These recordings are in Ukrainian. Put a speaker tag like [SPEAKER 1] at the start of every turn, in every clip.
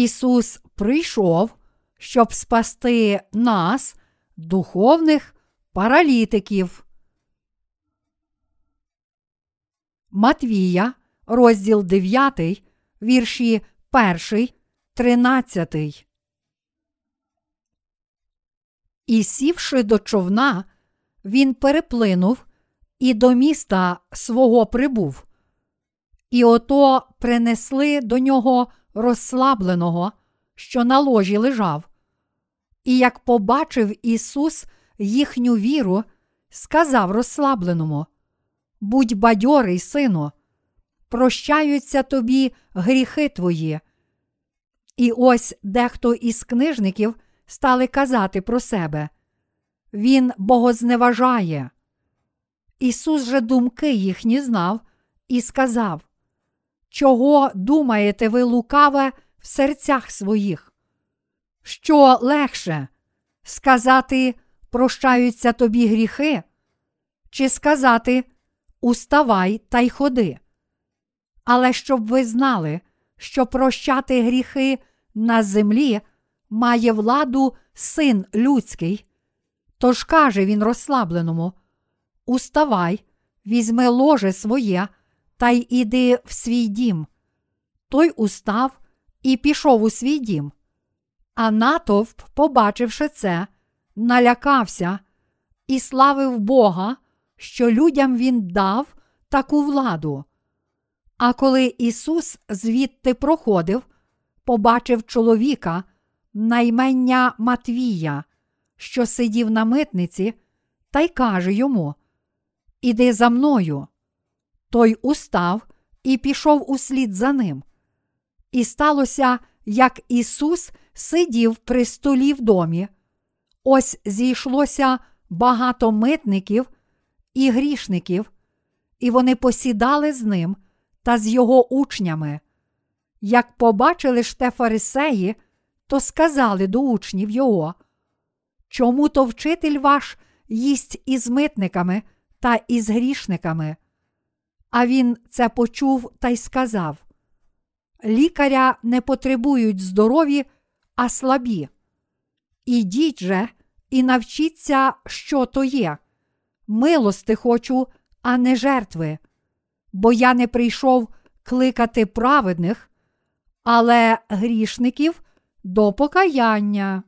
[SPEAKER 1] Ісус прийшов, щоб спасти нас, духовних паралітиків. Матвія, розділ 9, вірші 1, 13. І сівши до човна, він переплинув і до міста свого прибув. І ото принесли до нього розслабленого, що на ложі лежав. І як побачив Ісус їхню віру, сказав розслабленому: Будь бадьорий, сину, прощаються тобі гріхи твої. І ось дехто із книжників стали казати про себе. Він богозневажає. Ісус же думки їхні знав і сказав: Чого думаєте ви лукаве в серцях своїх? Що легше сказати, прощаються тобі гріхи, чи сказати Уставай та й ходи. Але щоб ви знали, що прощати гріхи на землі має владу син людський. Тож каже він розслабленому: Уставай, візьми ложе своє та й іди в свій дім. Той устав і пішов у свій дім. А натовп, побачивши це, налякався і славив Бога, що людям він дав таку владу. А коли Ісус звідти проходив, побачив чоловіка, наймення Матвія, що сидів на митниці, та й каже йому: Іди за мною. Той устав і пішов услід за ним. І сталося, як Ісус сидів при столі в домі. Ось зійшлося багато митників і грішників, і вони посідали з ним та з його учнями. Як побачили ж те фарисеї, то сказали до учнів його, чому то вчитель ваш їсть із митниками та із грішниками? А він це почув та й сказав: Лікаря не потребують здорові, а слабі. Ідіть же і навчіться, що то є. Милости хочу, а не жертви, бо я не прийшов кликати праведних, але грішників до покаяння.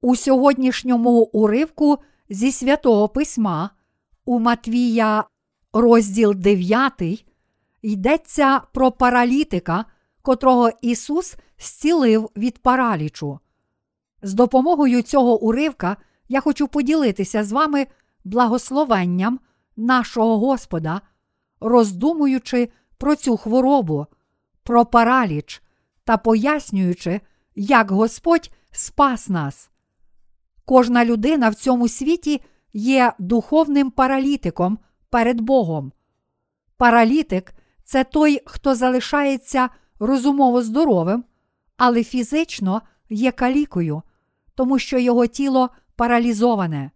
[SPEAKER 1] У сьогоднішньому уривку зі святого письма у Матвія, розділ 9, йдеться про паралітика, котрого Ісус зцілив від паралічу. З допомогою цього уривка я хочу поділитися з вами благословенням нашого Господа, роздумуючи про цю хворобу, про параліч та пояснюючи, як Господь спас нас. Кожна людина в цьому світі є духовним паралітиком перед Богом. Паралітик це той, хто залишається розумово здоровим, але фізично є калікою, тому що його тіло паралізоване.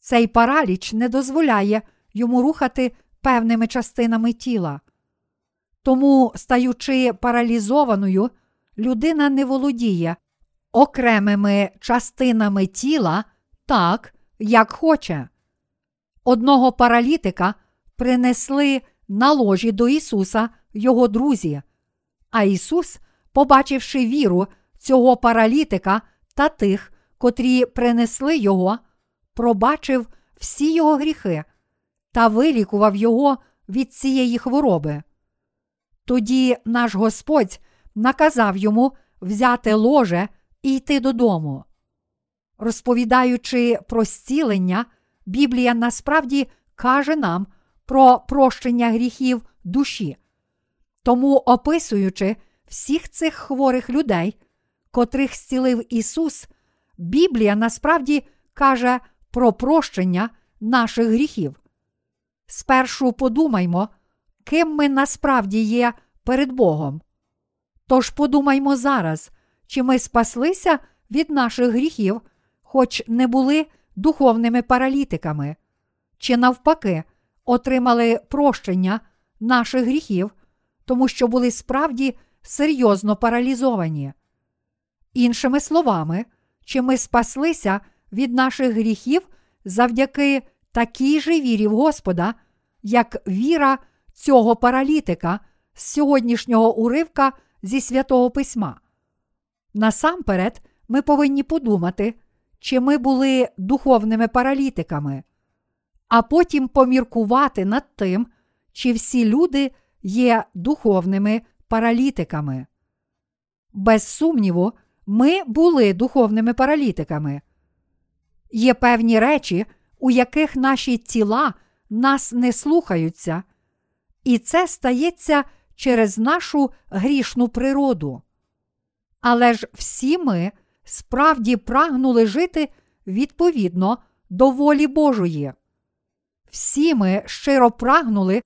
[SPEAKER 1] Цей параліч не дозволяє йому рухати певними частинами тіла. Тому, стаючи паралізованою, людина не володіє окремими частинами тіла так, як хоче. Одного паралітика принесли на ложі до Ісуса його друзі, а Ісус, побачивши віру цього паралітика та тих, котрі принесли його, пробачив всі його гріхи та вилікував його від цієї хвороби. Тоді наш Господь наказав йому взяти ложе і йти додому. Розповідаючи про зцілення, Біблія насправді каже нам про прощення гріхів душі. Тому, описуючи всіх цих хворих людей, котрих зцілив Ісус, Біблія насправді каже про прощення наших гріхів. Спершу подумаймо, ким ми насправді є перед Богом. Тож подумаймо зараз, чи ми спаслися від наших гріхів, хоч не були духовними паралітиками, чи навпаки отримали прощення наших гріхів, тому що були справді серйозно паралізовані. Іншими словами, чи ми спаслися від наших гріхів завдяки такій же вірі в Господа, як віра цього паралітика з сьогоднішнього уривка зі святого письма. Насамперед, ми повинні подумати, чи ми були духовними паралітиками, а потім поміркувати над тим, чи всі люди є духовними паралітиками. Без сумніву, ми були духовними паралітиками. Є певні речі, у яких наші тіла нас не слухаються, і це стається через нашу грішну природу. Але ж всі ми справді прагнули жити відповідно до волі Божої. Всі ми щиро прагнули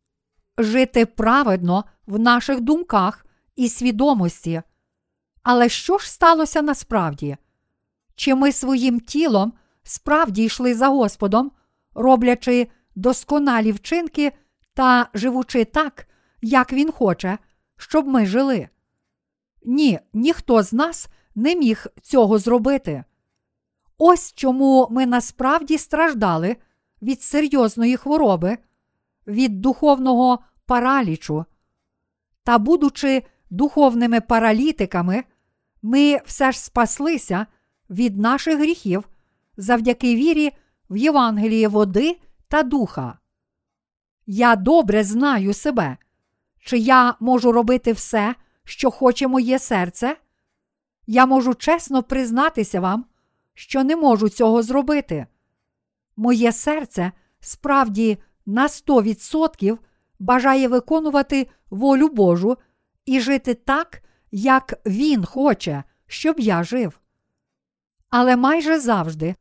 [SPEAKER 1] жити праведно в наших думках і свідомості. Але що ж сталося насправді? Чи ми своїм тілом справді йшли за Господом, роблячи досконалі вчинки та живучи так, як Він хоче, щоб ми жили? Ні, ніхто з нас не міг цього зробити. Ось чому ми насправді страждали від серйозної хвороби, від духовного паралічу. Та, будучи духовними паралітиками, ми все ж спаслися від наших гріхів завдяки вірі в Євангеліє води та духа. Я добре знаю себе, чи я можу робити все, що хоче моє серце. Я можу чесно признатися вам, що не можу цього зробити. Моє серце справді на 100% бажає виконувати волю Божу і жити так, як Він хоче, щоб я жив. Але майже завжди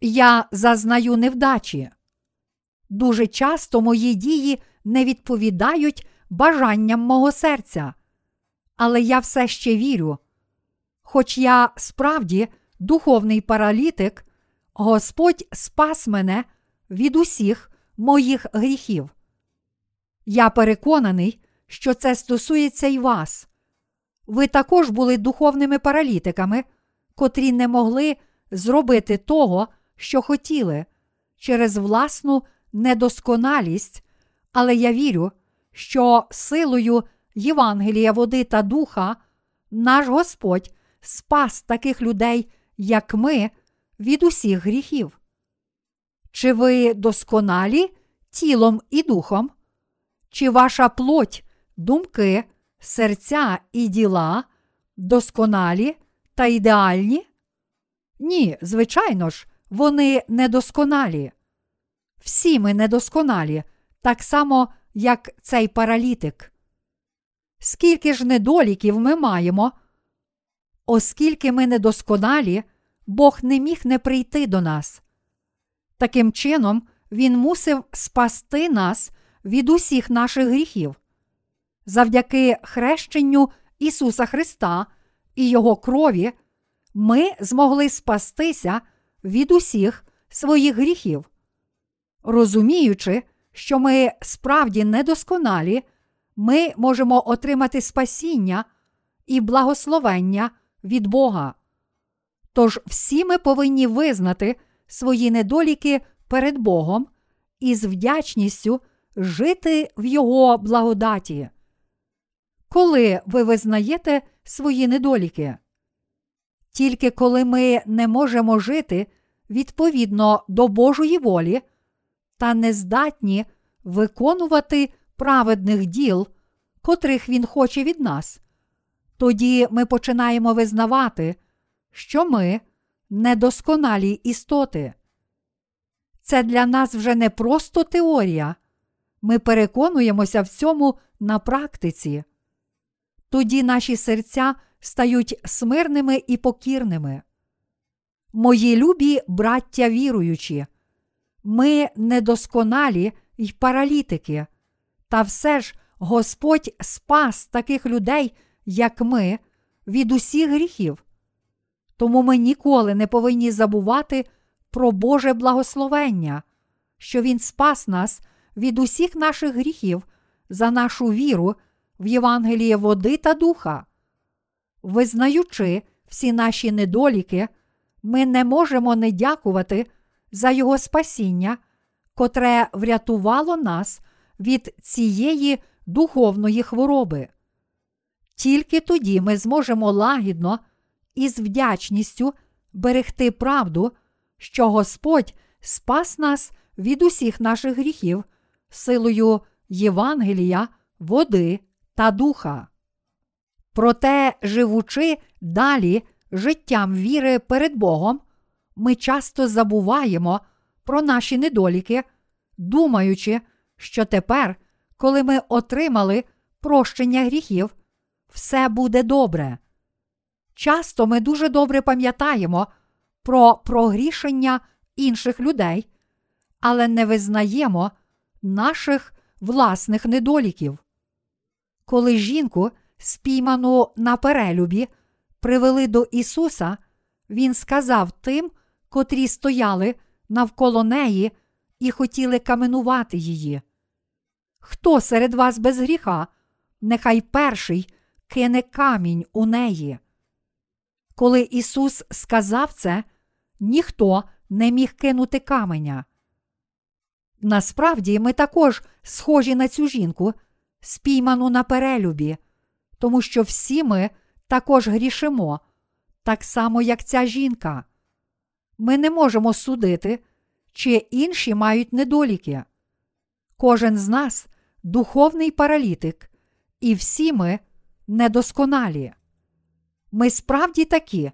[SPEAKER 1] я зазнаю невдачі. Дуже часто мої дії не відповідають бажанням мого серця. Але я все ще вірю. Хоч я справді духовний паралітик, Господь спас мене від усіх моїх гріхів. Я переконаний, що це стосується й вас. Ви також були духовними паралітиками, котрі не могли зробити того, що хотіли, через власну недосконалість, але я вірю, що силою Євангелія води та духа наш Господь спас таких людей, як ми, від усіх гріхів. Чи ви досконалі тілом і духом? Чи ваша плоть, думки, серця і діла досконалі та ідеальні? Ні, звичайно ж, вони недосконалі. Всі ми недосконалі, так само, як цей паралітик. Скільки ж недоліків ми маємо, оскільки ми недосконалі, Бог не міг не прийти до нас. Таким чином, Він мусив спасти нас від усіх наших гріхів. Завдяки хрещенню Ісуса Христа і Його крові ми змогли спастися від усіх своїх гріхів. Розуміючи, що ми справді недосконалі, ми можемо отримати спасіння і благословення від Бога. Тож всі ми повинні визнати свої недоліки перед Богом і з вдячністю жити в Його благодаті. Коли ви визнаєте свої недоліки? Тільки коли ми не можемо жити відповідно до Божої волі та не здатні виконувати праведних діл, котрих Він хоче від нас, тоді ми починаємо визнавати, що ми недосконалі істоти. Це для нас вже не просто теорія, ми переконуємося в цьому на практиці. Тоді наші серця стають смирними і покірними. Мої любі браття віруючі, ми недосконалі й паралітики, та все ж Господь спас таких людей, як ми, від усіх гріхів. Тому ми ніколи не повинні забувати про Боже благословення, що Він спас нас від усіх наших гріхів за нашу віру в Євангелії води та духа. Визнаючи всі наші недоліки, ми не можемо не дякувати за Його спасіння, котре врятувало нас від цієї духовної хвороби. Тільки тоді ми зможемо лагідно і з вдячністю берегти правду, що Господь спас нас від усіх наших гріхів силою Євангелія, води та духа. Проте, живучи далі життям віри перед Богом, ми часто забуваємо про наші недоліки, думаючи, що тепер, коли ми отримали прощення гріхів, все буде добре. Часто ми дуже добре пам'ятаємо про прогрішення інших людей, але не визнаємо наших власних недоліків. Коли жінку, спійману на перелюбі, привели до Ісуса, Він сказав тим, котрі стояли навколо неї і хотіли каменувати її. Хто серед вас без гріха, нехай перший кине камінь у неї. Коли Ісус сказав це, ніхто не міг кинути каменя. Насправді ми також схожі на цю жінку, спійману на перелюбі, тому що всі ми також грішимо, так само, як ця жінка. Ми не можемо судити, чи інші мають недоліки. Кожен з нас духовний паралітик, і всі ми недосконалі. Ми справді такі,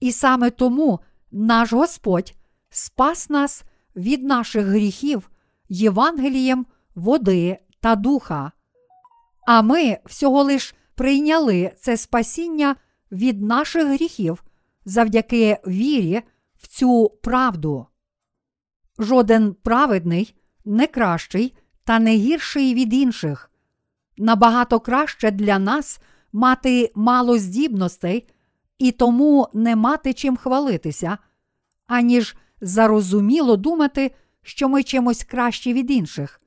[SPEAKER 1] і саме тому наш Господь спас нас від наших гріхів Євангелієм води та духа. А ми всього лиш прийняли це спасіння від наших гріхів завдяки вірі в цю правду. Жоден праведний не кращий та не гірший від інших. Набагато краще для нас мати мало здібностей і тому не мати чим хвалитися, аніж зарозуміло думати, що ми чимось кращі від інших.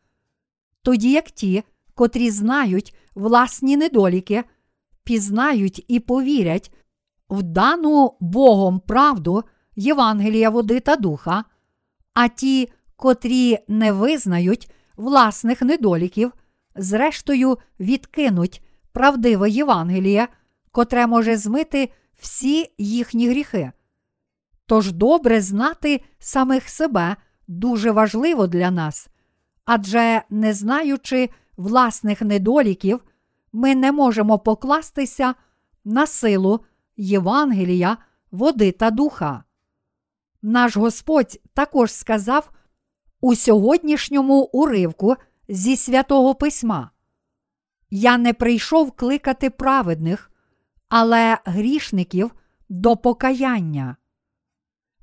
[SPEAKER 1] Тоді як ті, котрі знають власні недоліки, пізнають і повірять в дану Богом правду Євангелія води та духа, а ті, котрі не визнають власних недоліків, зрештою відкинуть правдиве Євангеліє, котре може змити всі їхні гріхи. Тож добре знати самих себе дуже важливо для нас, адже не знаючи власних недоліків, ми не можемо покластися на силу Євангелія, води та духа. Наш Господь також сказав у сьогоднішньому уривку зі святого письма: Я не прийшов кликати праведних, але грішників до покаяння.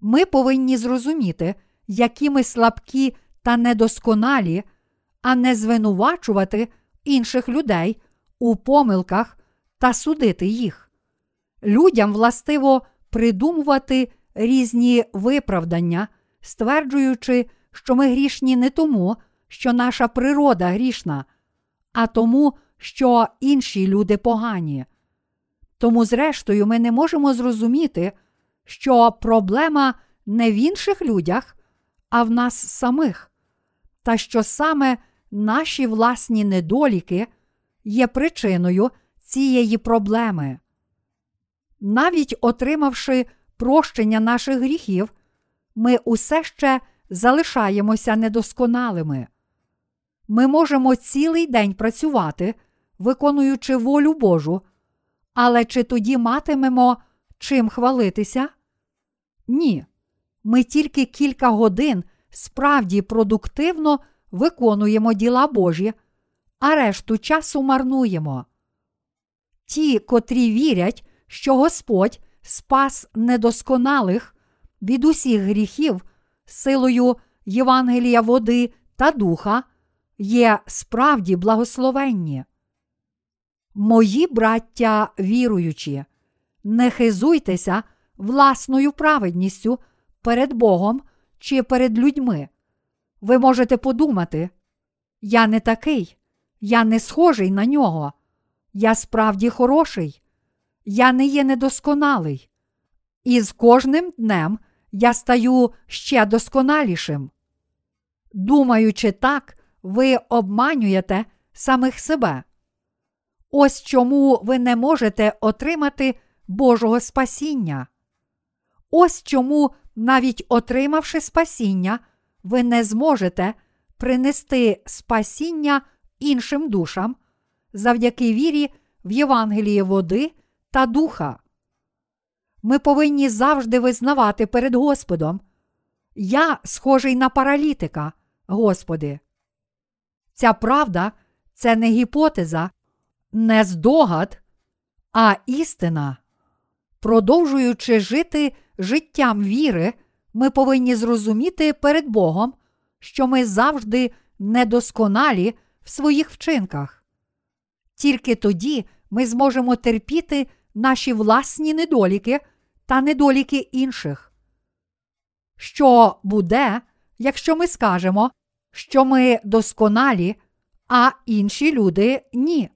[SPEAKER 1] Ми повинні зрозуміти, які ми слабкі та недосконалі, а не звинувачувати інших людей у помилках та судити їх. Людям властиво придумувати різні виправдання, стверджуючи, що ми грішні не тому, що наша природа грішна, а тому, що інші люди погані. Тому, зрештою, ми не можемо зрозуміти, що проблема не в інших людях, а в нас самих, та що саме наші власні недоліки є причиною цієї проблеми. Навіть отримавши прощення наших гріхів, ми усе ще залишаємося недосконалими. Ми можемо цілий день працювати, виконуючи волю Божу, але чи тоді матимемо чим хвалитися? Ні. Ми тільки кілька годин справді продуктивно виконуємо діла Божі, а решту часу марнуємо. Ті, котрі вірять, що Господь спас недосконалих від усіх гріхів силою Євангелія води та духа, є справді благословенні. Мої браття віруючі, не хизуйтеся власною праведністю перед Богом чи перед людьми. Ви можете подумати, я не такий, я не схожий на нього. я справді хороший, я не є недосконалий, і з кожним днем я стаю ще досконалішим. Думаючи так, ви обманюєте самих себе. Ось чому ви не можете отримати Божого спасіння. Ось чому, навіть отримавши спасіння, ви не зможете принести спасіння іншим душам завдяки вірі в Євангеліє води та духа. Ми повинні завжди визнавати перед Господом. Я схожий на паралітика, Господи. Ця правда це не гіпотеза, не здогад, а істина. Продовжуючи жити життям віри, ми повинні зрозуміти перед Богом, що ми завжди недосконалі в своїх вчинках. Тільки тоді ми зможемо терпіти наші власні недоліки та недоліки інших. Що буде, якщо ми скажемо, що ми досконалі, а інші люди ні?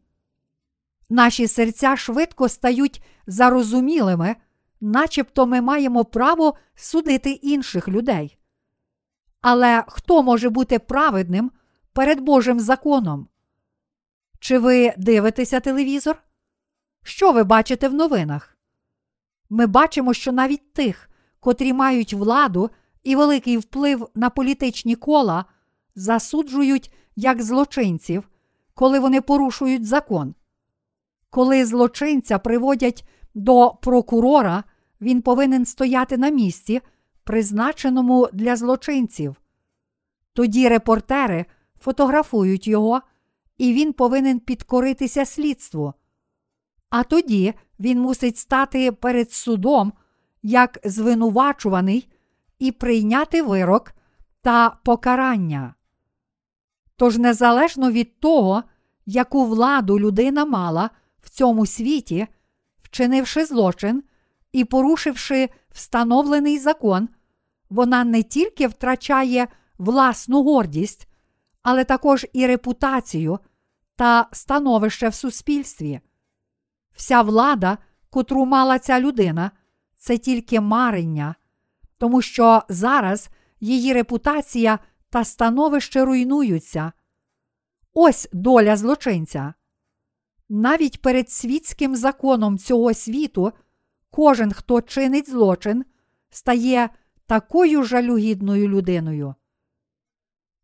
[SPEAKER 1] Наші серця швидко стають зарозумілими, начебто ми маємо право судити інших людей. Але хто може бути праведним перед Божим законом? Чи ви дивитеся телевізор? Що ви бачите в новинах? Ми бачимо, що навіть тих, котрі мають владу і великий вплив на політичні кола, засуджують як злочинців, коли вони порушують закон. Коли злочинця приводять до прокурора, він повинен стояти на місці, призначеному для злочинців. Тоді репортери фотографують його, і він повинен підкоритися слідству. А тоді він мусить стати перед судом як звинувачуваний і прийняти вирок та покарання. Тож, незалежно від того, яку владу людина мала в цьому світі, вчинивши злочин і порушивши встановлений закон, вона не тільки втрачає власну гордість, але також і репутацію та становище в суспільстві. Вся влада, котру мала ця людина, це тільки марення, тому що зараз її репутація та становище руйнуються. Ось доля злочинця. Навіть перед світським законом цього світу кожен, хто чинить злочин, стає такою жалюгідною людиною.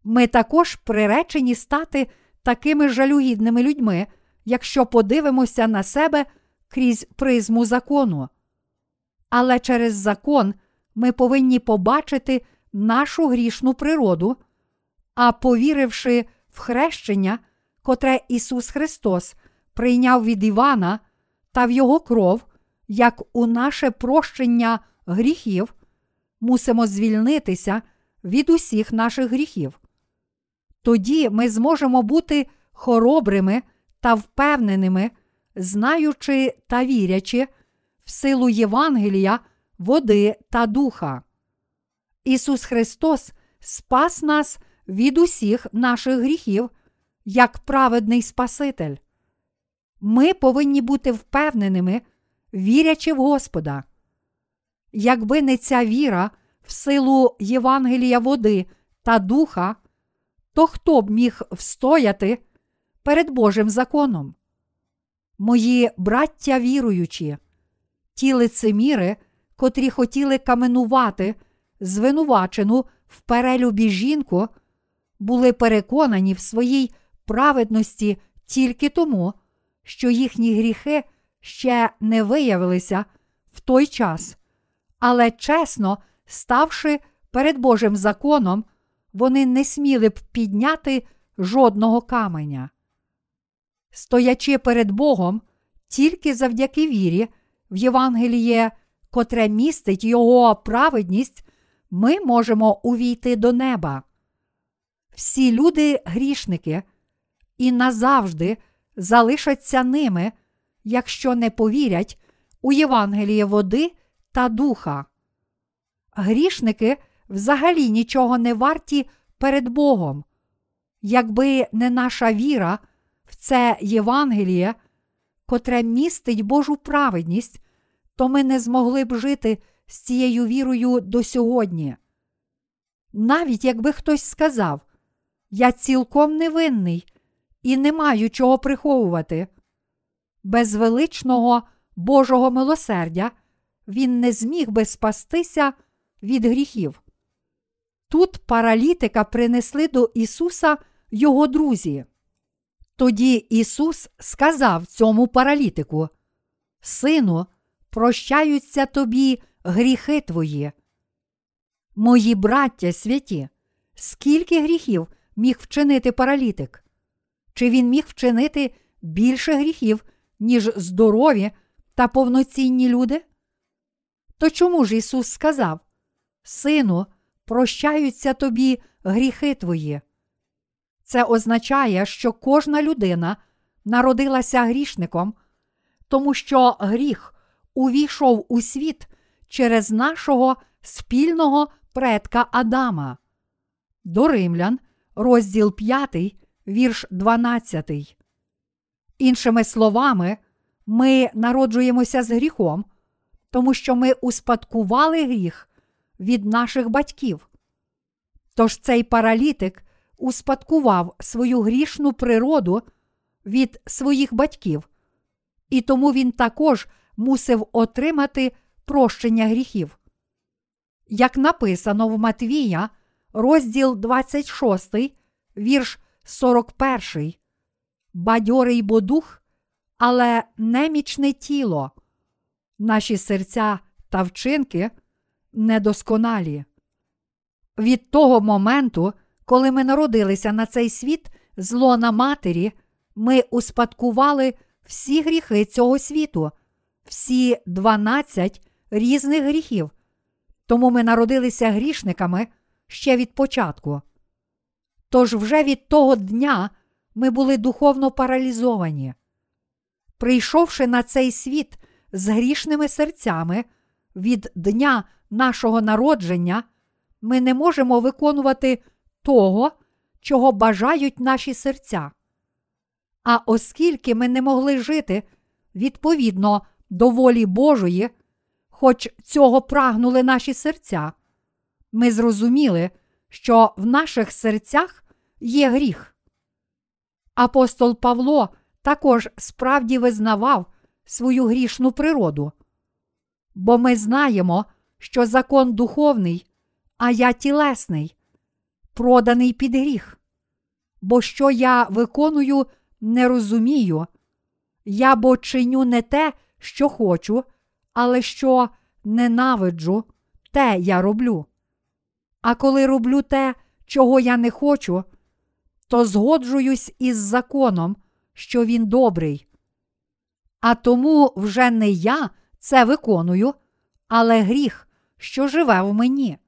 [SPEAKER 1] Ми також приречені стати такими жалюгідними людьми, якщо подивимося на себе крізь призму закону. Але через закон ми повинні побачити нашу грішну природу, а повіривши в хрещення, котре Ісус Христос прийняв від Івана та в Його кров, як у наше прощення гріхів, мусимо звільнитися від усіх наших гріхів. Тоді ми зможемо бути хоробрими та впевненими, знаючи та вірячи в силу Євангелія, води та духа. Ісус Христос спас нас від усіх наших гріхів як праведний Спаситель. Ми повинні бути впевненими, вірячи в Господа. Якби не ця віра в силу Євангелія води та духа, то хто б міг встояти перед Божим законом? Мої браття віруючі, ті лицеміри, котрі хотіли каменувати звинувачену в перелюбі жінку, були переконані в своїй праведності тільки тому, що їхні гріхи ще не виявилися в той час, але чесно, ставши перед Божим законом, вони не сміли б підняти жодного каменя. Стоячи перед Богом, тільки завдяки вірі, в Євангеліє, котре містить Його праведність, ми можемо увійти до неба. Всі люди грішники і назавжди залишаться ними, якщо не повірять у Євангеліє води та духа. Грішники взагалі нічого не варті перед Богом. Якби не наша віра в це Євангеліє, котре містить Божу праведність, то ми не змогли б жити з цією вірою до сьогодні. Навіть якби хтось сказав, я цілком невинний і не маю чого приховувати. Без величного Божого милосердя він не зміг би спастися від гріхів. Тут паралітика принесли до Ісуса його друзі. Тоді Ісус сказав цьому паралітику: Сину, прощаються тобі гріхи твої. Мої браття святі, скільки гріхів міг вчинити паралітик? Чи він міг вчинити більше гріхів, ніж здорові та повноцінні люди? То чому ж Ісус сказав: Сину, прощаються тобі гріхи твої? Це означає, що кожна людина народилася грішником, тому що гріх увійшов у світ через нашого спільного предка Адама. До Римлян, розділ 5, вірш 12. Іншими словами, ми народжуємося з гріхом, тому що ми успадкували гріх від наших батьків. Тож цей паралітик успадкував свою грішну природу від своїх батьків, і тому він також мусив отримати прощення гріхів. Як написано в Матвія, розділ 26, вірш 41. Бадьорий бо дух, але немічне тіло, наші серця та вчинки недосконалі. Від того моменту, коли ми народилися на цей світ з лона матері, ми успадкували всі гріхи цього світу, всі 12 різних гріхів. Тому ми народилися грішниками ще від початку. Тож вже від того дня ми були духовно паралізовані. Прийшовши на цей світ з грішними серцями від дня нашого народження, ми не можемо виконувати того, чого бажають наші серця. А оскільки ми не могли жити відповідно до волі Божої, хоч цього прагнули наші серця, ми зрозуміли, що в наших серцях є гріх. Апостол Павло також справді визнавав свою грішну природу, бо ми знаємо, що закон духовний, а я тілесний, проданий під гріх. Бо що я виконую, не розумію, я бо чиню не те, що хочу, але що ненавиджу, те я роблю. А коли роблю те, чого я не хочу, то згоджуюсь із законом, що він добрий. А тому вже не я це виконую, але гріх, що живе в мені.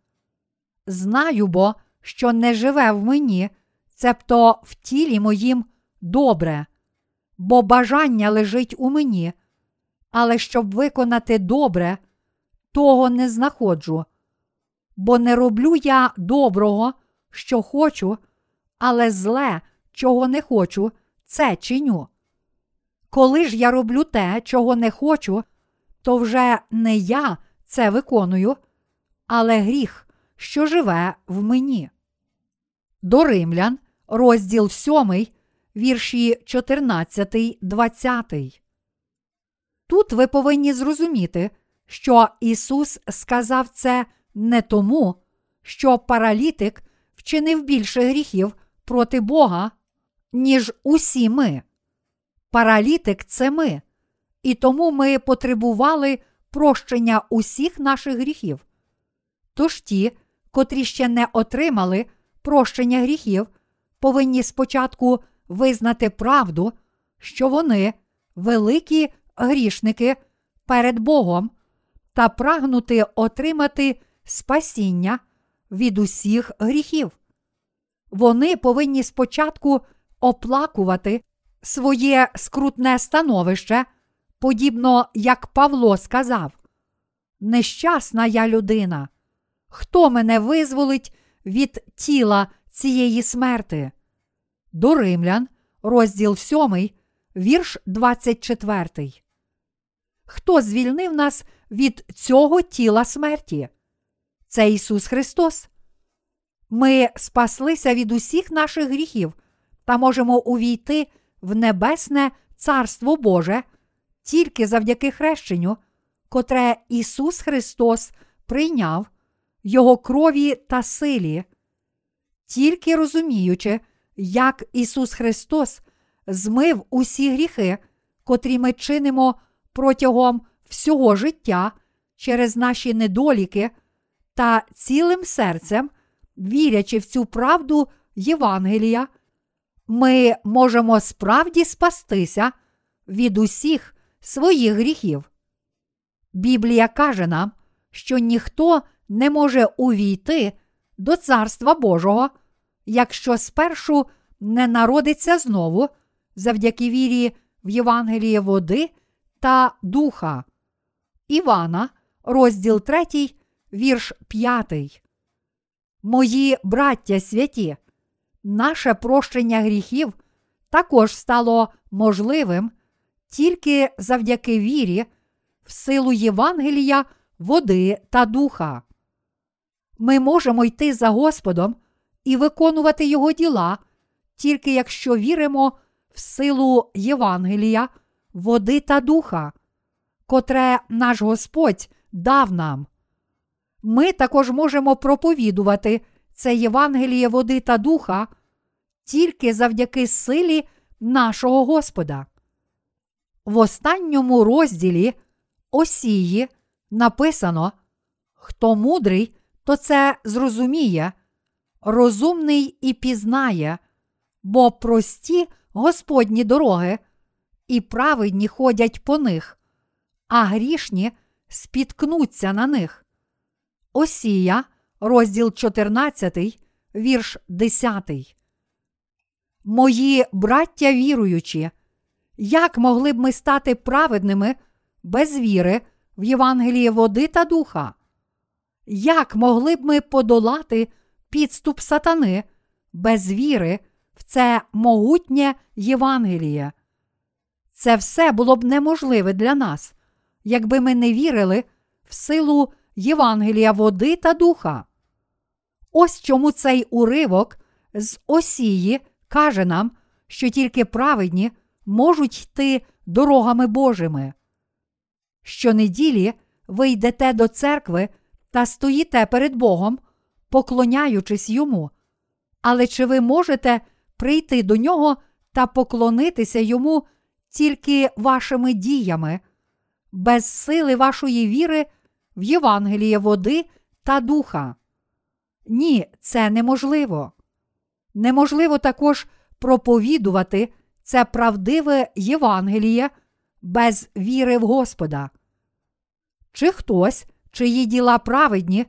[SPEAKER 1] Знаю бо, що не живе в мені, цебто в тілі моїм добре, бо бажання лежить у мені, але щоб виконати добре, того не знаходжу. Бо не роблю я доброго, що хочу, але зле, чого не хочу, це чиню. Коли ж я роблю те, чого не хочу, то вже не я це виконую, але гріх, що живе в мені. До римлян, розділ 7, вірші 14, 20. Тут ви повинні зрозуміти, що Ісус сказав це не тому, що паралітик вчинив більше гріхів проти Бога, ніж усі ми. Паралітик це ми, і тому ми потребували прощення усіх наших гріхів. Тож ті, котрі ще не отримали прощення гріхів, повинні спочатку визнати правду, що вони великі грішники перед Богом, та прагнути отримати спасіння від усіх гріхів. Вони повинні спочатку оплакувати своє скрутне становище, подібно як Павло сказав: Нещасна я людина, хто мене визволить від тіла цієї смерти? До римлян, розділ 7, вірш 24. Хто звільнив нас від цього тіла смерті? Це Ісус Христос. Ми спаслися від усіх наших гріхів та можемо увійти в небесне Царство Боже тільки завдяки хрещенню, котре Ісус Христос прийняв, Його крові та силі, тільки розуміючи, як Ісус Христос змив усі гріхи, котрі ми чинимо протягом всього життя через наші недоліки та цілим серцем, вірячи в цю правду Євангелія, ми можемо справді спастися від усіх своїх гріхів. Біблія каже нам, що ніхто не може увійти до Царства Божого, якщо спершу не народиться знову завдяки вірі в Євангеліє води та духа. Івана, розділ 3, вірш 5. Мої браття святі, наше прощення гріхів також стало можливим тільки завдяки вірі, в силу Євангелія, води та духа. Ми можемо йти за Господом і виконувати Його діла, тільки якщо віримо в силу Євангелія, води та духа, котре наш Господь дав нам. Ми також можемо проповідувати це Євангеліє води та духа тільки завдяки силі нашого Господа. В останньому розділі Осії написано: Хто мудрий, то це зрозуміє, розумний і пізнає, бо прості Господні дороги, і праведні ходять по них, а грішні спіткнуться на них. Осія, розділ 14, вірш 10. Мої браття віруючі, як могли б ми стати праведними без віри в Євангеліє води та духа? Як могли б ми подолати підступ сатани без віри в це могутнє Євангеліє? Це все було б неможливе для нас, якби ми не вірили в силу Євангелія води та духа. Ось чому цей уривок з Осії каже нам, що тільки праведні можуть йти дорогами Божими. Щонеділі ви йдете до церкви та стоїте перед Богом, поклоняючись йому. Але чи ви можете прийти до нього та поклонитися йому тільки вашими діями, без сили вашої віри в Євангеліє води та духа? Ні, це неможливо. Неможливо також проповідувати це правдиве Євангеліє без віри в Господа. Чи хтось, чиї діла праведні,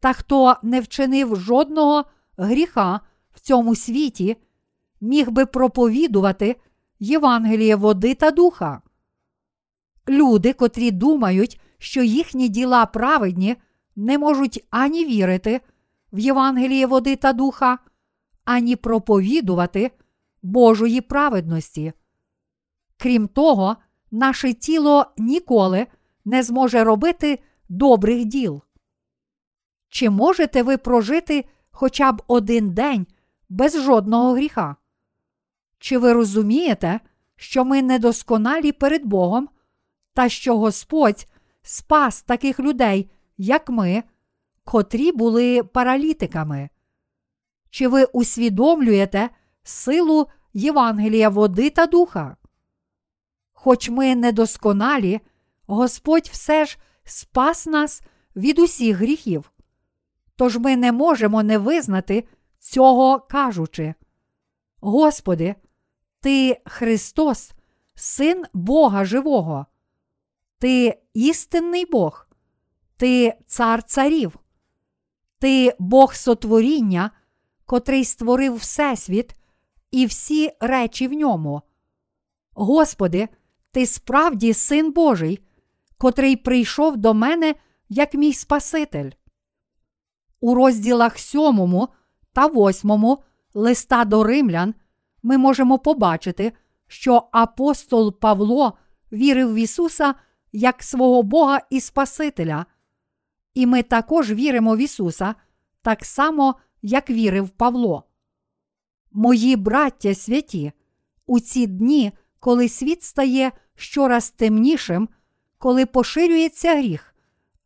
[SPEAKER 1] та хто не вчинив жодного гріха в цьому світі, міг би проповідувати Євангеліє води та духа? Люди, котрі думають, що їхні діла праведні, не можуть ані вірити в Євангеліє води та духа, ані проповідувати Божої праведності. Крім того, наше тіло ніколи не зможе робити добрих діл. Чи можете ви прожити хоча б один день без жодного гріха? Чи ви розумієте, що ми недосконалі перед Богом, та що Господь спас таких людей, як ми, котрі були паралітиками? Чи ви усвідомлюєте силу Євангелія води та духа? Хоч ми недосконалі, Господь все ж спас нас від усіх гріхів. Тож ми не можемо не визнати цього кажучи. Господи, Ти Христос, Син Бога Живого, Ти істинний Бог, Ти цар царів, Ти Бог сотворіння, котрий створив Всесвіт і всі речі в ньому. Господи, Ти справді Син Божий, котрий прийшов до мене як мій Спаситель. У розділах сьомому та восьмому листа до римлян ми можемо побачити, що апостол Павло вірив в Ісуса як свого Бога і Спасителя, і ми також віримо в Ісуса так само, як вірив Павло. Мої браття святі, у ці дні, коли світ стає щораз темнішим, коли поширюється гріх,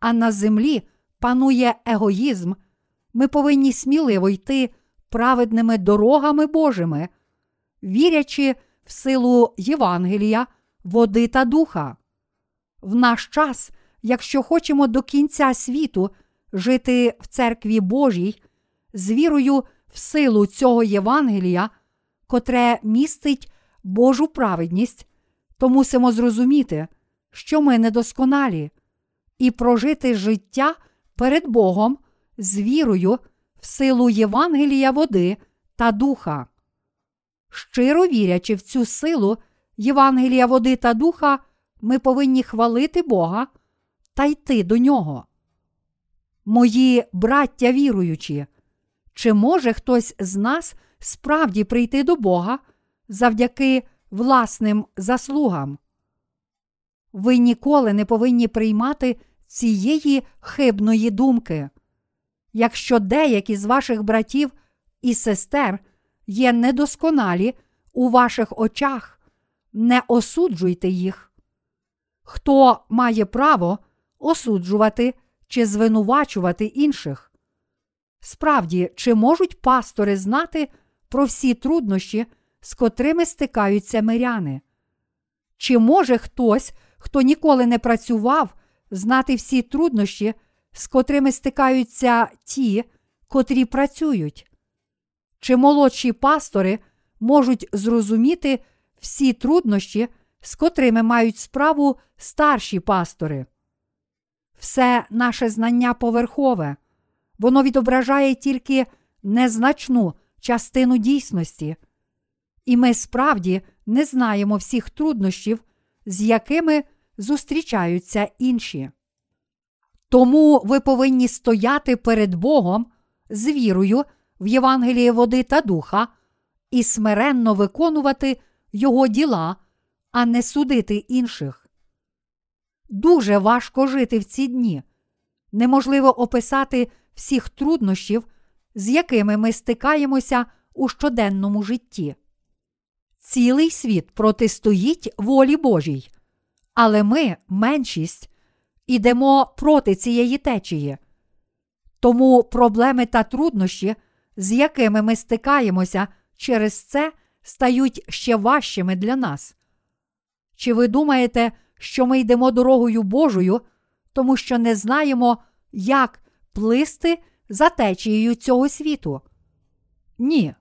[SPEAKER 1] а на землі панує егоїзм, ми повинні сміливо йти праведними дорогами Божими, вірячи в силу Євангелія, води та духа. В наш час, якщо хочемо до кінця світу жити в церкві Божій, з вірою в силу цього Євангелія, котре містить Божу праведність, то мусимо зрозуміти, що ми недосконалі, і прожити життя перед Богом з вірою в силу Євангелія води та духа. Щиро вірячи в цю силу Євангелія води та духа, ми повинні хвалити Бога та йти до нього. Мої браття віруючі, чи може хтось з нас справді прийти до Бога завдяки власним заслугам? Ви ніколи не повинні приймати цієї хибної думки. Якщо деякі з ваших братів і сестер є недосконалі у ваших очах, не осуджуйте їх. Хто має право осуджувати чи звинувачувати інших? Справді, чи можуть пастори знати про всі труднощі, з котрими стикаються миряни? Чи може хтось, хто ніколи не працював, знати всі труднощі, з котрими стикаються ті, котрі працюють? Чи молодші пастори можуть зрозуміти всі труднощі, з котрими мають справу старші пастори? Все наше знання поверхове, воно відображає тільки незначну частину дійсності, і ми справді не знаємо всіх труднощів, з якими зустрічаються інші. Тому ви повинні стояти перед Богом з вірою в Євангеліє води та духа і смиренно виконувати Його діла, а не судити інших. Дуже важко жити в ці дні. Неможливо описати всіх труднощів, з якими ми стикаємося у щоденному житті. Цілий світ протистоїть волі Божій, але ми, меншість, ідемо проти цієї течії. Тому проблеми та труднощі, з якими ми стикаємося через це, стають ще важчими для нас. Чи ви думаєте, що ми йдемо дорогою Божою, тому що не знаємо, як плисти за течією цього світу? Ні,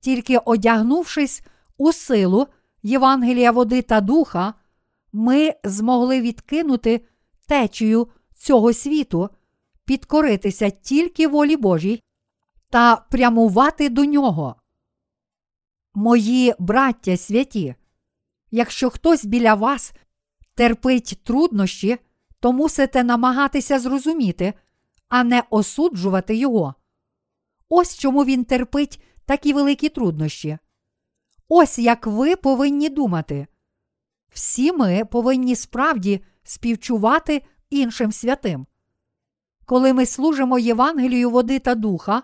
[SPEAKER 1] тільки одягнувшись у силу Євангелія води та духа, ми змогли відкинути течію цього світу, підкоритися тільки волі Божій та прямувати до нього. Мої браття святі, якщо хтось біля вас терпить труднощі, то мусите намагатися зрозуміти, а не осуджувати його. Ось чому він терпить такі великі труднощі. Ось як ви повинні думати. Всі ми повинні справді співчувати іншим святим. Коли ми служимо Євангелію води та духа,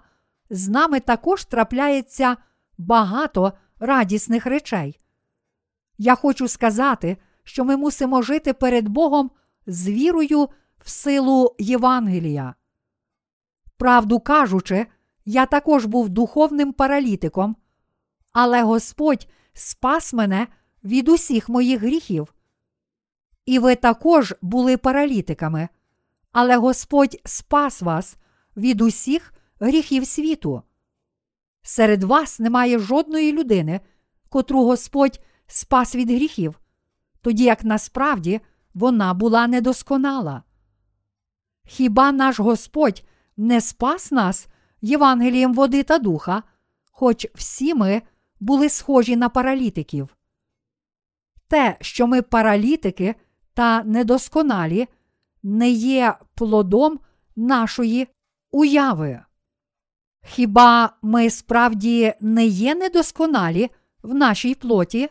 [SPEAKER 1] з нами також трапляється багато радісних речей. Я хочу сказати, що ми мусимо жити перед Богом з вірою в силу Євангелія. Правду кажучи, я також був духовним паралітиком, але Господь спас мене від усіх моїх гріхів. І ви також були паралітиками, але Господь спас вас від усіх гріхів світу. Серед вас немає жодної людини, котру Господь спас від гріхів, тоді як насправді вона була недосконала. Хіба наш Господь не спас нас Євангелієм води та духа, хоч всі ми були схожі на паралітиків? Те, що ми паралітики та недосконалі, не є плодом нашої уяви. Хіба ми справді не є недосконалі в нашій плоті?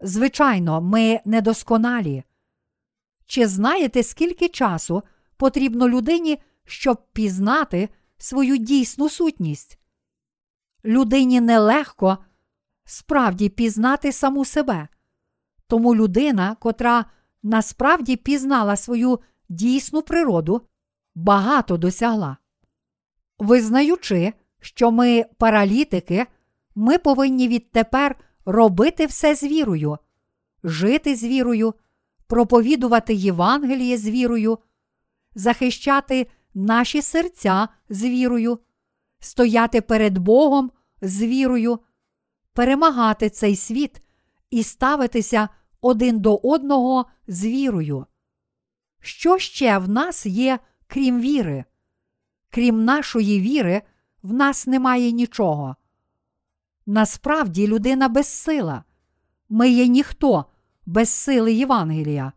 [SPEAKER 1] Звичайно, ми недосконалі. Чи знаєте, скільки часу потрібно людині, щоб пізнати свою дійсну сутність? Людині нелегко справді пізнати саму себе. Тому людина, котра насправді пізнала свою дійсну природу, багато досягла. Визнаючи, що ми паралітики, ми повинні відтепер робити все з вірою, жити з вірою, проповідувати Євангеліє з вірою, захищати наші серця з вірою, стояти перед Богом з вірою, перемагати цей світ і ставитися один до одного з вірою. Що ще в нас є, крім віри? Крім нашої віри, в нас немає нічого. Насправді людина безсила. Ми є ніхто без сили Євангелія.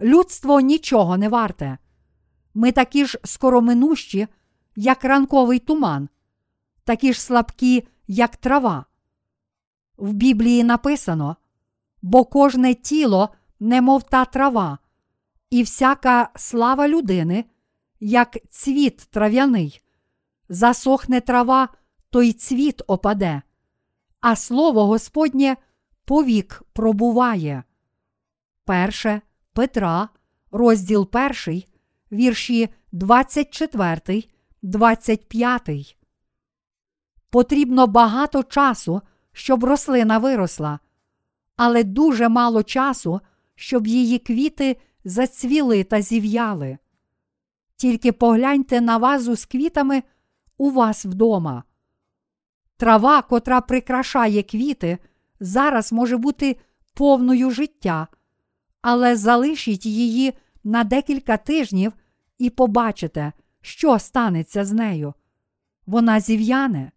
[SPEAKER 1] Людство нічого не варте. Ми такі ж скороминущі, як ранковий туман, такі ж слабкі, як трава. В Біблії написано, бо кожне тіло, немов та трава, і всяка слава людини, як цвіт трав'яний, засохне трава, то й цвіт опаде, а слово Господнє повік пробуває. Перше Петра, розділ 1, вірші 24, 25. Потрібно багато часу, щоб рослина виросла, але дуже мало часу, щоб її квіти зацвіли та зів'яли. Тільки погляньте на вазу з квітами у вас вдома. Трава, котра прикрашає квіти, зараз може бути повною життя, але залишіть її на декілька тижнів і побачите, що станеться з нею. Вона зів'яне.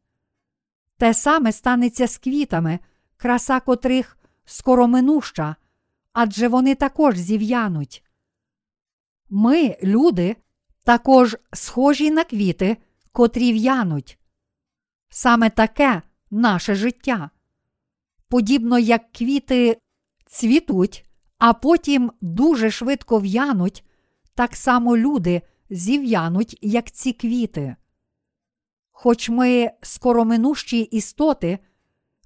[SPEAKER 1] Те саме станеться з квітами, краса котрих скороминуща, адже вони також зів'януть. Ми, люди, також схожі на квіти, котрі в'януть. Саме таке наше життя. Подібно як квіти цвітуть, а потім дуже швидко в'януть, так само люди зів'януть, як ці квіти. Хоч ми скороминущі істоти,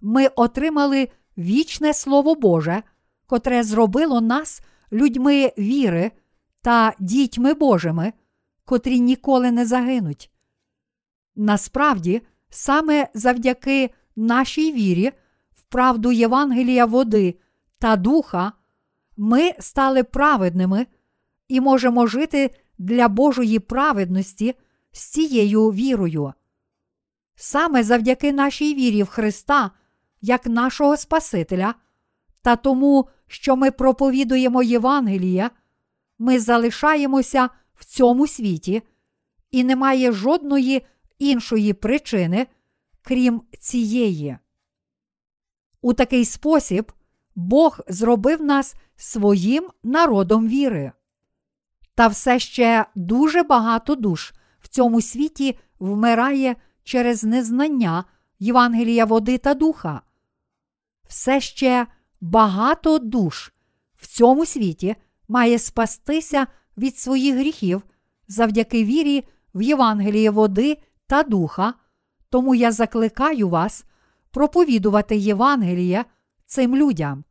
[SPEAKER 1] ми отримали вічне Слово Боже, котре зробило нас людьми віри та дітьми Божими, котрі ніколи не загинуть. Насправді, саме завдяки нашій вірі, в правду Євангелія води та духа, ми стали праведними і можемо жити для Божої праведності з цією вірою. Саме завдяки нашій вірі в Христа, як нашого Спасителя, та тому, що ми проповідуємо Євангелія, ми залишаємося в цьому світі, і немає жодної іншої причини, крім цієї. У такий спосіб Бог зробив нас своїм народом віри. Та все ще дуже багато душ в цьому світі вмирає через незнання Євангелія води та духа. Все ще багато душ в цьому світі має спастися від своїх гріхів завдяки вірі в Євангеліє води та духа, тому я закликаю вас проповідувати Євангеліє цим людям.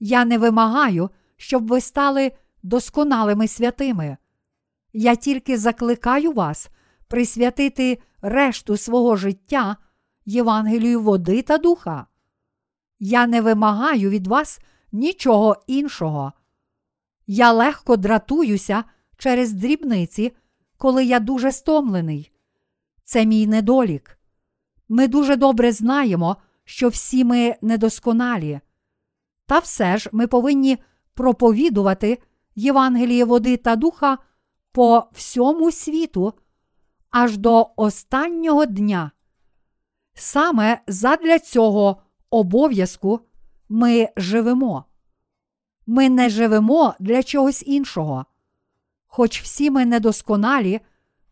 [SPEAKER 1] Я не вимагаю, щоб ви стали досконалими святими. Я тільки закликаю вас присвятити решту свого життя Євангелію води та духа. Я не вимагаю від вас нічого іншого. Я легко дратуюся через дрібниці, коли я дуже стомлений. Це мій недолік. Ми дуже добре знаємо, що всі ми недосконалі. Та все ж ми повинні проповідувати Євангеліє води та духа по всьому світу аж до останнього дня. Саме задля цього обов'язку ми живемо. Ми не живемо для чогось іншого. Хоч всі ми недосконалі,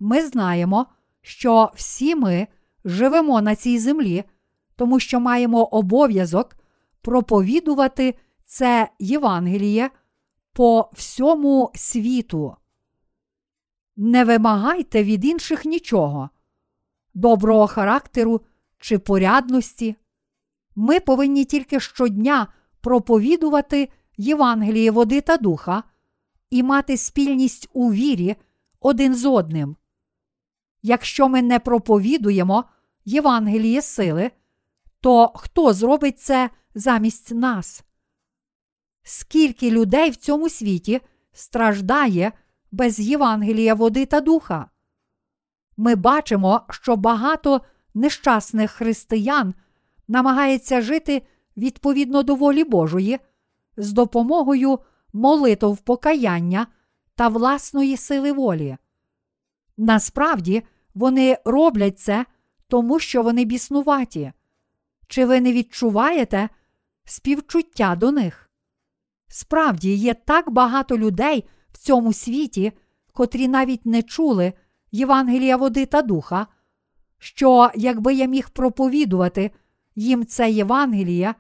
[SPEAKER 1] ми знаємо, що всі ми живемо на цій землі, тому що маємо обов'язок проповідувати це Євангеліє по всьому світу. Не вимагайте від інших нічого, доброго характеру чи порядності. Ми повинні тільки щодня проповідувати Євангеліє води та духа і мати спільність у вірі один з одним. Якщо ми не проповідуємо Євангеліє сили, то хто зробить це замість нас? Скільки людей в цьому світі страждає без Євангелія води та духа? Ми бачимо, що багато нещасних християн намагається жити відповідно до волі Божої з допомогою молитов покаяння та власної сили волі. Насправді вони роблять це, тому що вони біснуваті. Чи ви не відчуваєте співчуття до них? Справді є так багато людей в цьому світі, котрі навіть не чули Євангелія води та духа, що якби я міг проповідувати їм це Євангеліє,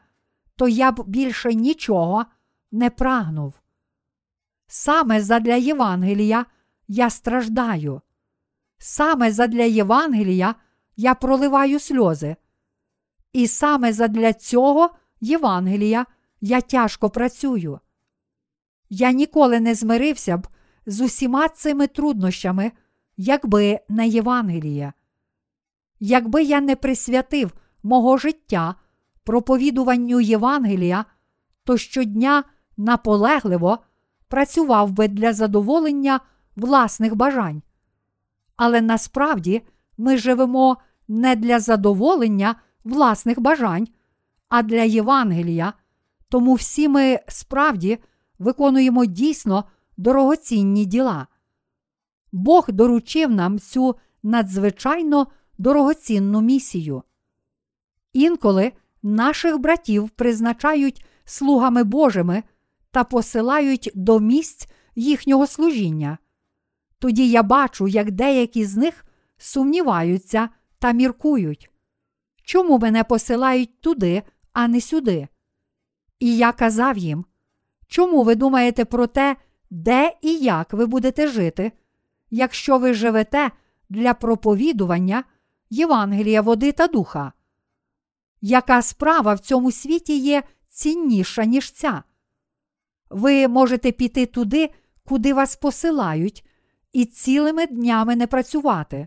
[SPEAKER 1] то я б більше нічого не прагнув. Саме задля Євангелія я страждаю. Саме задля Євангелія я проливаю сльози. І саме задля цього Євангелія я тяжко працюю. Я ніколи не змирився б з усіма цими труднощами, якби не Євангелія. Якби я не присвятив мого життя проповідуванню Євангелія, то щодня наполегливо працював би для задоволення власних бажань. Але насправді ми живемо не для задоволення власних бажань, а для Євангелія, тому всі ми справді виконуємо дійсно дорогоцінні діла. Бог доручив нам цю надзвичайно дорогоцінну місію. Інколи наших братів призначають слугами Божими та посилають до місць їхнього служіння. Тоді я бачу, як деякі з них сумніваються та міркують. Чому мене посилають туди, а не сюди? І я казав їм, чому ви думаєте про те, де і як ви будете жити, якщо ви живете для проповідування Євангелія води та духа? Яка справа в цьому світі є цінніша, ніж ця? Ви можете піти туди, куди вас посилають, і цілими днями не працювати.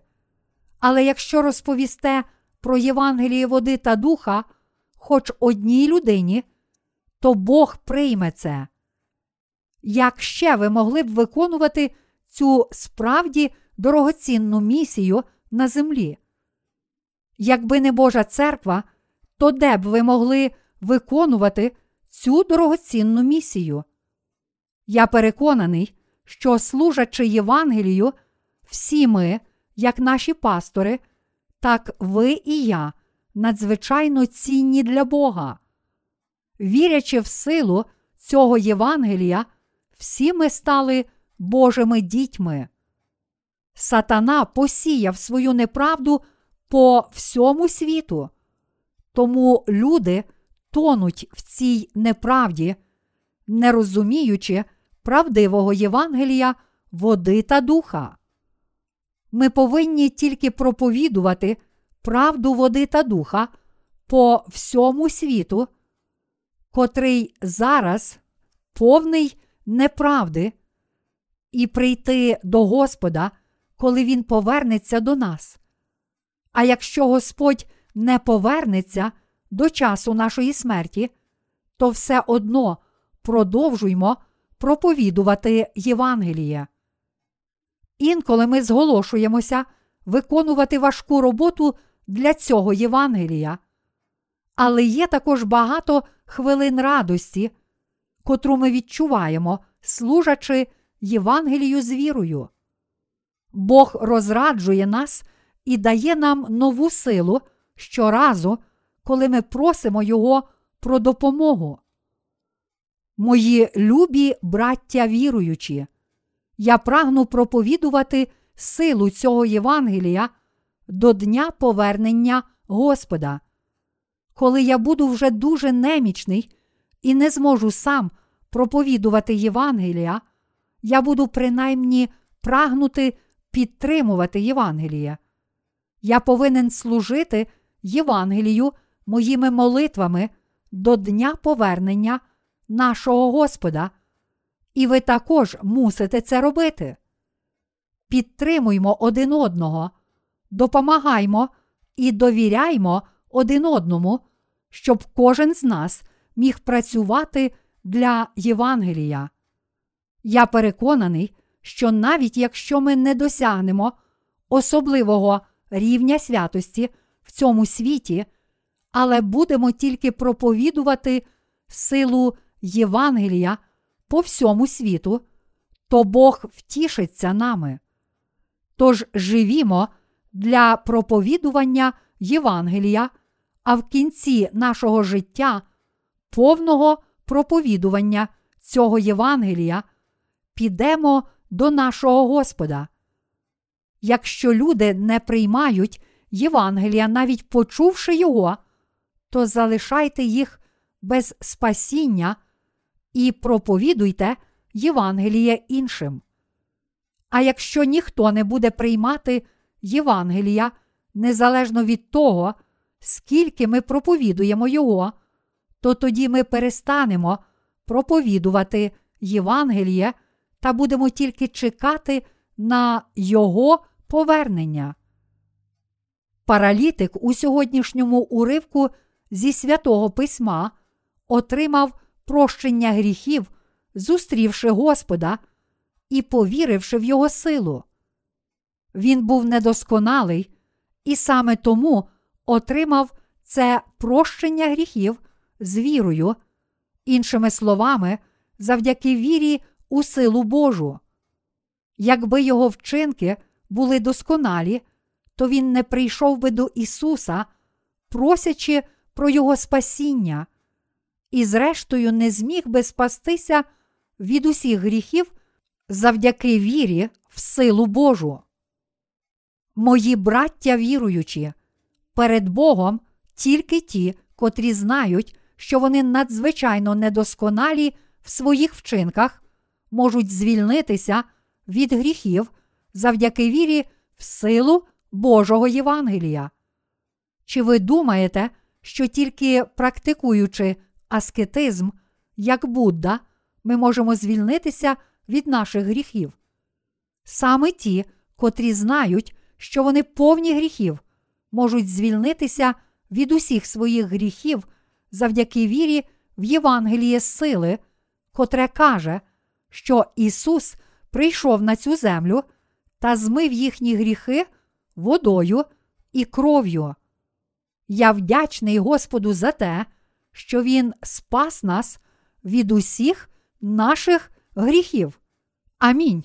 [SPEAKER 1] Але якщо розповісте про Євангеліє води та духа хоч одній людині, то Бог прийме це. Як ще ви могли б виконувати цю справді дорогоцінну місію на землі? Якби не Божа церква, то де б ви могли виконувати цю дорогоцінну місію? Я переконаний, що служачи Євангелію, всі ми, як наші пастори, так ви і я надзвичайно цінні для Бога. Вірячи в силу цього Євангелія, всі ми стали Божими дітьми. Сатана посіяв свою неправду по всьому світу. Тому люди тонуть в цій неправді, не розуміючи правдивого Євангелія, води та духа. Ми повинні тільки проповідувати правду води та духа по всьому світу, котрий зараз повний неправди, і прийти до Господа, коли Він повернеться до нас. А якщо Господь не повернеться до часу нашої смерті, то все одно продовжуймо проповідувати Євангеліє. Інколи ми зголошуємося виконувати важку роботу для цього Євангелія. Але є також багато хвилин радості, котру ми відчуваємо, служачи Євангелію з вірою. Бог розраджує нас і дає нам нову силу щоразу, коли ми просимо Його про допомогу. Мої любі браття віруючі, я прагну проповідувати силу цього Євангелія до дня повернення Господа. коли я буду вже дуже немічний і не зможу сам проповідувати Євангелія, я буду принаймні прагнути підтримувати Євангеліє. Я повинен служити Євангелію моїми молитвами до Дня повернення нашого Господа, і ви також мусите це робити. Підтримуймо один одного, допомагаймо і довіряймо один одному, щоб кожен з нас міг працювати для Євангелія. Я переконаний, що навіть якщо ми не досягнемо особливого рівня святості в цьому світі, але будемо тільки проповідувати силу Євангелія по всьому світу, то Бог втішиться нами. Тож живімо для проповідування Євангелія, а в кінці нашого життя, повного проповідування цього Євангелія, підемо до нашого Господа. Якщо люди не приймають Євангелія, навіть почувши його, то залишайте їх без спасіння і проповідуйте Євангеліє іншим. А якщо ніхто не буде приймати Євангелія, незалежно від того, скільки ми проповідуємо Його, то тоді ми перестанемо проповідувати Євангеліє та будемо тільки чекати на Його повернення. Паралітик у сьогоднішньому уривку зі святого письма отримав прощення гріхів, зустрівши Господа і повіривши в Його силу. Він був недосконалий і саме тому отримав це прощення гріхів з вірою, іншими словами, завдяки вірі у силу Божу. Якби його вчинки були досконалі, то він не прийшов би до Ісуса, просячи про Його спасіння, і, зрештою, не зміг би спастися від усіх гріхів завдяки вірі в силу Божу. Мої браття віруючі, перед Богом тільки ті, котрі знають, що вони надзвичайно недосконалі в своїх вчинках, можуть звільнитися від гріхів завдяки вірі в силу Божого Євангелія. Чи ви думаєте, що тільки практикуючи аскетизм, як Будда, ми можемо звільнитися від наших гріхів? Саме ті, котрі знають, що вони повні гріхів, можуть звільнитися від усіх своїх гріхів завдяки вірі в Євангеліє сили, котре каже, що Ісус прийшов на цю землю та змив їхні гріхи водою і кров'ю. Я вдячний Господу за те, що Він спас нас від усіх наших гріхів. Амінь.